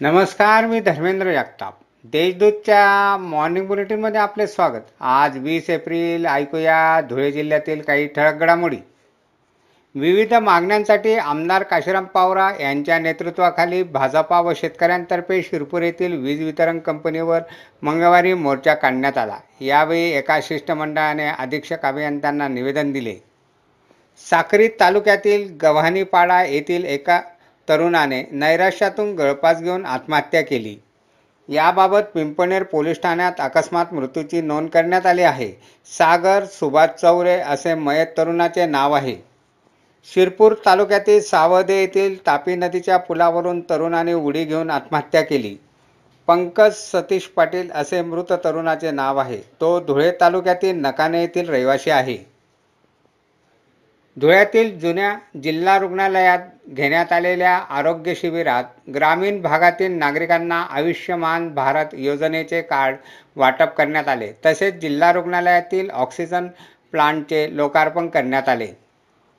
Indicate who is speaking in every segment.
Speaker 1: नमस्कार मी धर्मेंद्र जगताप. देशदूतच्या मॉर्निंग बुलेटिनमध्ये आपले स्वागत. आज वीस एप्रिल ऐकूया धुळे जिल्ह्यातील काही ठळक घडामोडी. विविध मागण्यांसाठी आमदार काशीराम पावरा यांच्या नेतृत्वाखाली भाजपा व शेतकऱ्यांतर्फे शिरपूर येथील वीज वितरण कंपनीवर मंगळवारी मोर्चा काढण्यात आला. यावेळी एका शिष्टमंडळाने अधीक्षक अभियंत्यांना निवेदन दिले. साक्री तालुक्यातील गव्हाणीपाडा येथील एका तरुणाने नैराश्यातून गळपास घेऊन आत्महत्या केली. याबाबत पिंपणेर पोलीस ठाण्यात अकस्मात मृत्यूची नोंद करण्यात आली आहे. सागर सुभाष चौरे असे मयत तरुणाचे नाव आहे. शिरपूर तालुक्यातील सावदे येथील तापी नदीच्या पुलावरून तरुणाने उडी घेऊन आत्महत्या केली. पंकज सतीश पाटील असे मृत तरुणाचे नाव आहे. तो धुळे तालुक्यातील नकाने येथील रहिवासी आहे. धुळ्यातील जुन्या जिल्हा रुग्णालयात घेण्यात आलेल्या आरोग्य शिबिरात ग्रामीण भागातील नागरिकांना आयुष्यमान भारत योजनेचे कार्ड वाटप करण्यात आले. तसेच जिल्हा रुग्णालयातील ऑक्सिजन प्लांटचे लोकार्पण करण्यात आले.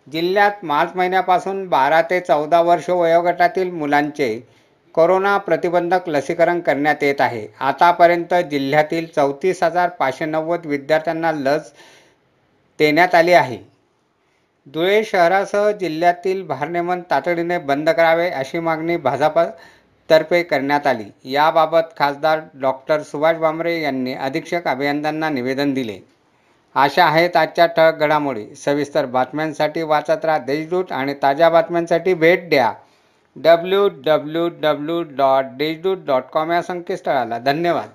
Speaker 1: जिल्ह्यात मार्च महिन्यापासून बारा ते चौदा वर्ष वयोगटातील मुलांचे कोरोना प्रतिबंधक लसीकरण करण्यात येत आहे. आतापर्यंत जिल्ह्यातील चौतीस हजार पाचशे नव्वद विद्यार्थ्यांना लस देण्यात आली आहे. धुळे शहरासह जिल्ह्यातील भारनियमन तातडीने बंद करावे अशी मागणी भाजपतर्फे करण्यात आली. याबाबत खासदार डॉक्टर सुभाष भामरे यांनी अधीक्षक अभियंत्यांना निवेदन दिले. अशा आहेत आजच्या ठळक घडामोडी. सविस्तर बातम्यांसाठी वाचत राहा देशदूत आणि ताज्या बातम्यांसाठी भेट द्या. W W W dot Deshdoot dot com या संकेतस्थळाला. धन्यवाद.